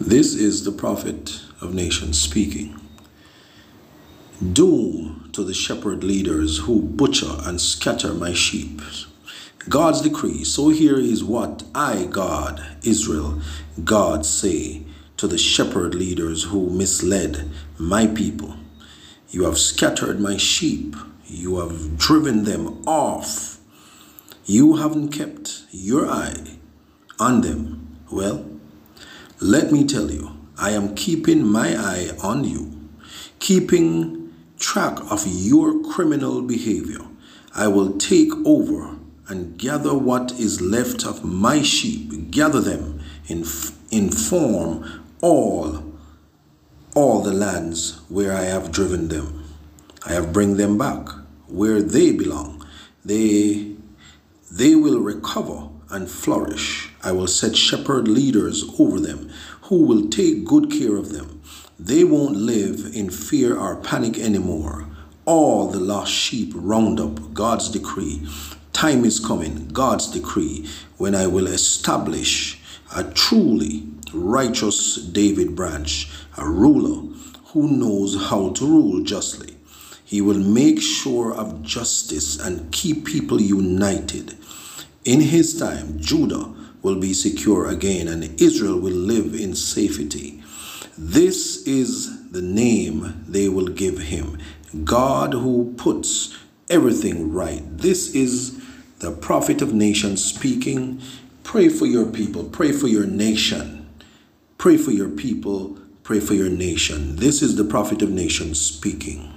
This is the prophet of nations speaking. Doom to the shepherd leaders who butcher and scatter my sheep. God's decree. So here is what I, God, Israel, God say to the shepherd leaders who misled my people. You have scattered my sheep. You have driven them off. You haven't kept your eye on them. Well, let me tell you, I am keeping my eye on you, keeping track of your criminal behavior. I will take over and gather what is left of my sheep, gather them, in, inform all all the lands where I have driven them. I have bring them back where they belong. They they will recover and flourish. I will set shepherd leaders over them who will take good care of them. They won't live in fear or panic anymore. All the lost sheep round up, God's decree. Time is coming, God's decree, when I will establish a truly righteous David branch, a ruler who knows how to rule justly. He will make sure of justice and keep people united. In his time, Judah will be secure again and Israel will live in safety. This is the name they will give him God who puts everything right. This is the prophet of nations speaking. Pray for your people, pray for your nation, pray for your people, pray for your nation. This is the prophet of nations speaking.